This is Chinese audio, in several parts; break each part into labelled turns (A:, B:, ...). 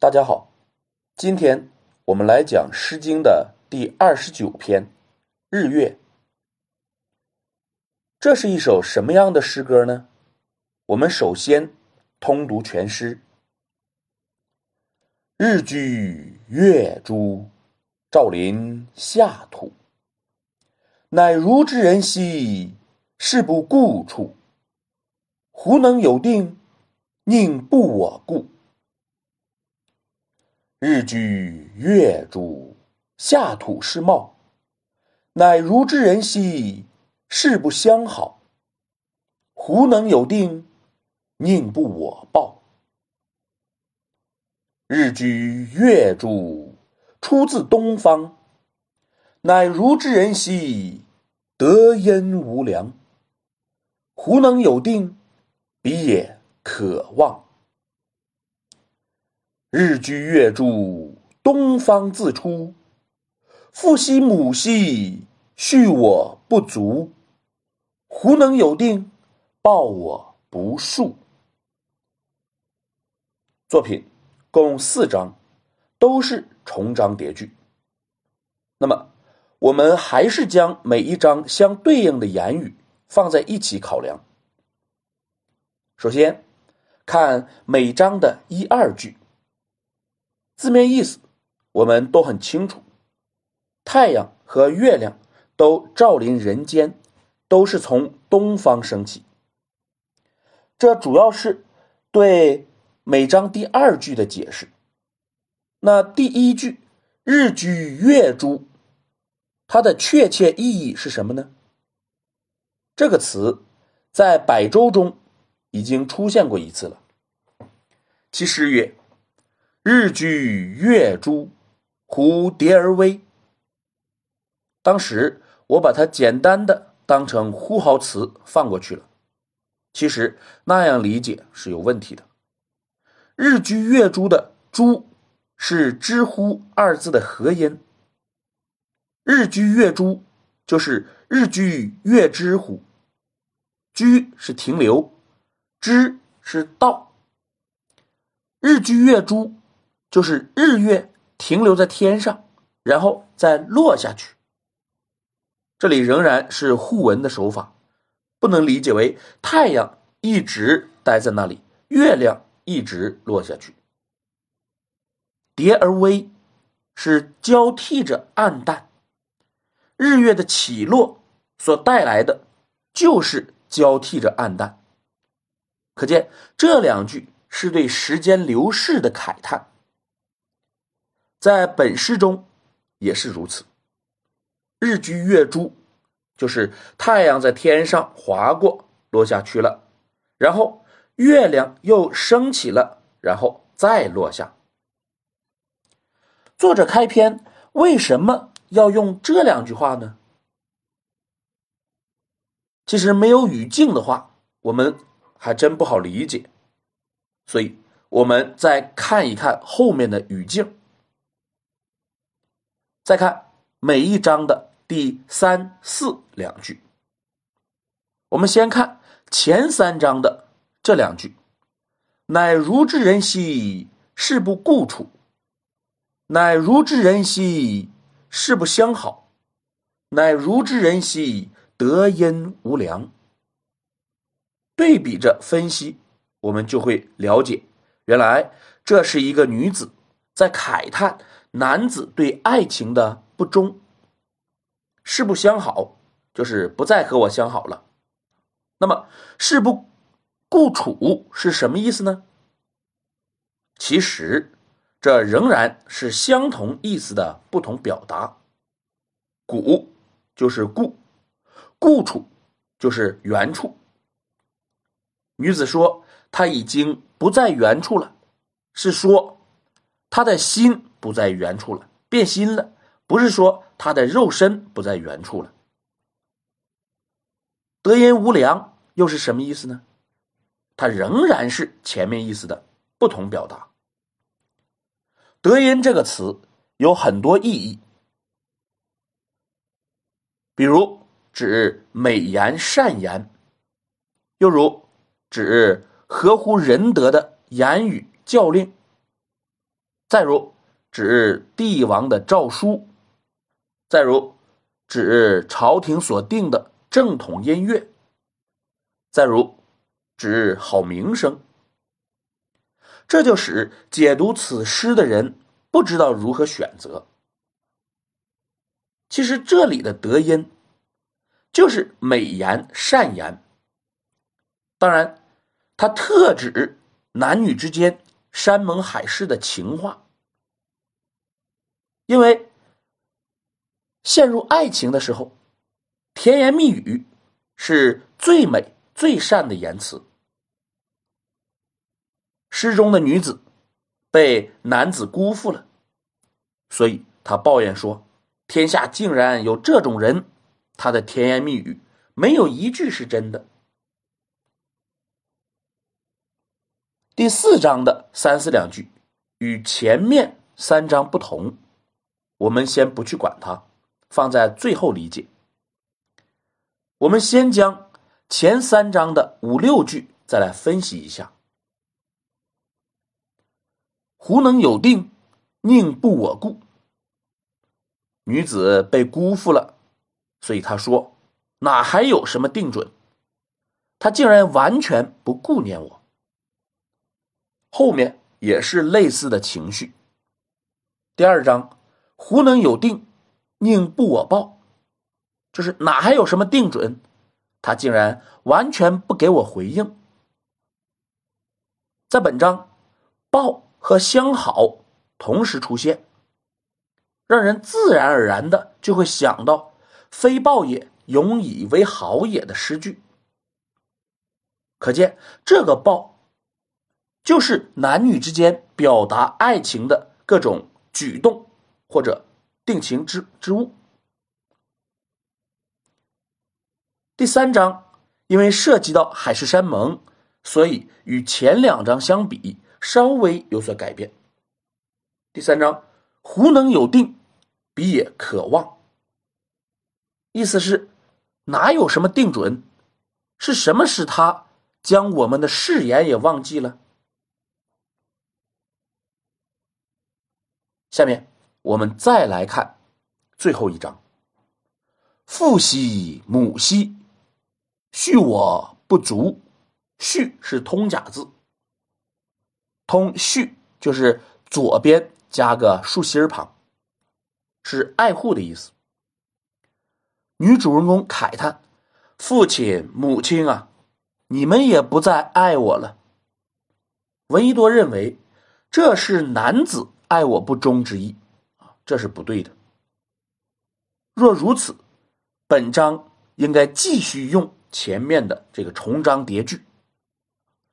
A: 大家好，今天我们来讲《诗经》的第二十九篇《日月》。这是一首什么样的诗歌呢？我们首先通读全诗：“日居月诸，照临下土。乃如之人兮，是不顾处。胡能有定，宁不我顾？”日居月诸，下土是茂。乃如之人兮，事不相好。胡能有定，宁不我报？日居月诸，出自东方。乃如之人兮，德焉无量。胡能有定，彼也可望。日居月诸，东方自出。父兮母兮，畜我不足。胡能有定，报我不数。作品共四章，都是重章叠句。那么，我们还是将每一章相对应的言语放在一起考量。首先，看每章的一二句。字面意思，我们都很清楚。太阳和月亮都照临人间，都是从东方升起。这主要是对每章第二句的解释。那第一句“日居月诸”，它的确切意义是什么呢？这个词在百周中已经出现过一次了。其诗曰。日居月诸，蝴蝶而微。当时我把它简单的当成呼号词放过去了，其实那样理解是有问题的。日居月诸的“诸”是“知乎”二字的合音。日居月诸就是日居月之乎，居是停留，知是到。日居月诸。就是日月停留在天上，然后再落下去。这里仍然是互文的手法，不能理解为太阳一直待在那里，月亮一直落下去。叠而微是交替着暗淡，日月的起落所带来的就是交替着暗淡。可见这两句是对时间流逝的慨叹。在本诗中也是如此，日居月诸，就是太阳在天上划过，落下去了，然后月亮又升起了，然后再落下。作者开篇为什么要用这两句话呢？其实没有语境的话，我们还真不好理解，所以我们再看一看后面的语境。再看每一章的第三、四两句。我们先看前三章的这两句：“乃如之人兮，事不顾处；乃如之人兮，事不相好；乃如之人兮，德音无良。”对比着分析，我们就会了解，原来这是一个女子在慨叹。男子对爱情的不忠，事不相好，就是不再和我相好了。那么，事不顾处是什么意思呢？其实，这仍然是相同意思的不同表达。古就是故，故处就是原处。女子说她已经不在原处了，是说他的心。不在原处了，变心了，不是说他的肉身不在原处了。德音无良又是什么意思呢？它仍然是前面意思的不同表达。德音这个词有很多意义，比如指美言善言，又如指合乎仁德的言语教令。再如指帝王的诏书，再如指朝廷所定的正统音乐，再如指好名声。这就使解读此诗的人不知道如何选择。其实这里的德音，就是美言善言。当然，它特指男女之间山盟海誓的情话。因为陷入爱情的时候，甜言蜜语是最美最善的言辞。诗中的女子被男子辜负了，所以她抱怨说：“天下竟然有这种人，他的甜言蜜语没有一句是真的。”第四章的三四两句与前面三章不同，我们先不去管它，放在最后理解。我们先将前三章的五六句再来分析一下。胡能有定，宁不我顾？女子被辜负了，所以她说：“哪还有什么定准？他竟然完全不顾念我。”后面也是类似的情绪。第二章，胡能有定，宁不我报？就是哪还有什么定准？他竟然完全不给我回应。在本章，报。和相好同时出现，让人自然而然的就会想到“非报也，永以为好也”的诗句。可见，这个报就是男女之间表达爱情的各种举动或者定情之之物。第三章因为涉及到海誓山盟，所以与前两章相比。稍微有所改变。第三章，胡能有定，彼也可望。意思是，哪有什么定准？是什么使他将我们的誓言也忘记了？下面我们再来看最后一章。父兮母兮，恤我不足。恤是通假字。通序就是左边加个竖心旁，是爱护的意思。女主人公慨叹：“父亲、母亲啊，你们也不再爱我了。”闻一多认为这是男子爱我不忠之意啊，这是不对的。若如此，本章应该继续用前面的这个重章叠句，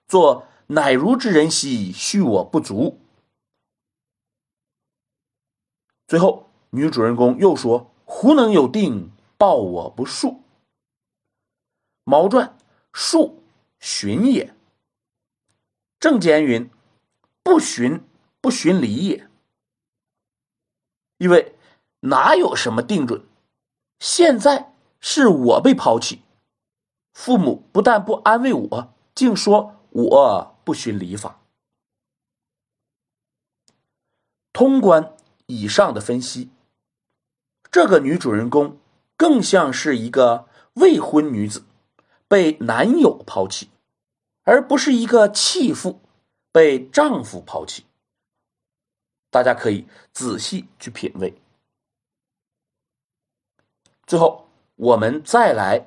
A: 做。乃如之人兮，恤我不足。最后，女主人公又说：“胡能有定，报我不恕。”毛传恕寻也。正间云：“不寻，不寻礼也。”因为哪有什么定准？现在是我被抛弃，父母不但不安慰我，竟说我。不循礼法。通关以上的分析，这个女主人公更像是一个未婚女子被男友抛弃，而不是一个弃妇被丈夫抛弃。大家可以仔细去品味。最后，我们再来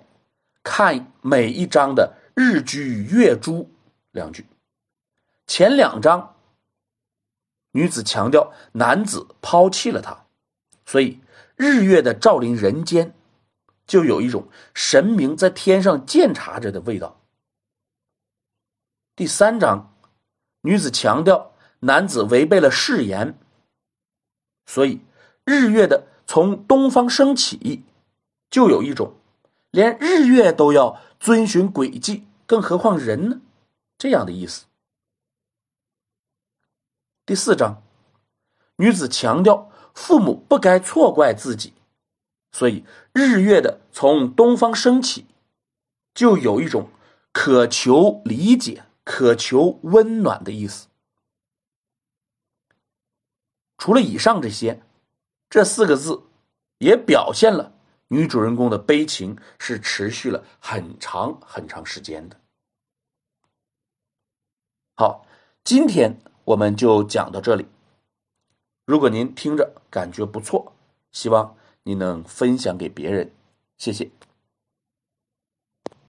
A: 看每一章的日居月诸两句。前两章，女子强调男子抛弃了她，所以日月的照临人间，就有一种神明在天上监察着的味道。第三章，女子强调男子违背了誓言，所以日月的从东方升起，就有一种连日月都要遵循轨迹，更何况人呢？这样的意思。第四章，女子强调父母不该错怪自己，所以日月的从东方升起，就有一种渴求理解、渴求温暖的意思。除了以上这些，这四个字也表现了女主人公的悲情是持续了很长很长时间的。好，今天我们就讲到这里。如果您听着感觉不错，希望您能分享给别人，谢谢。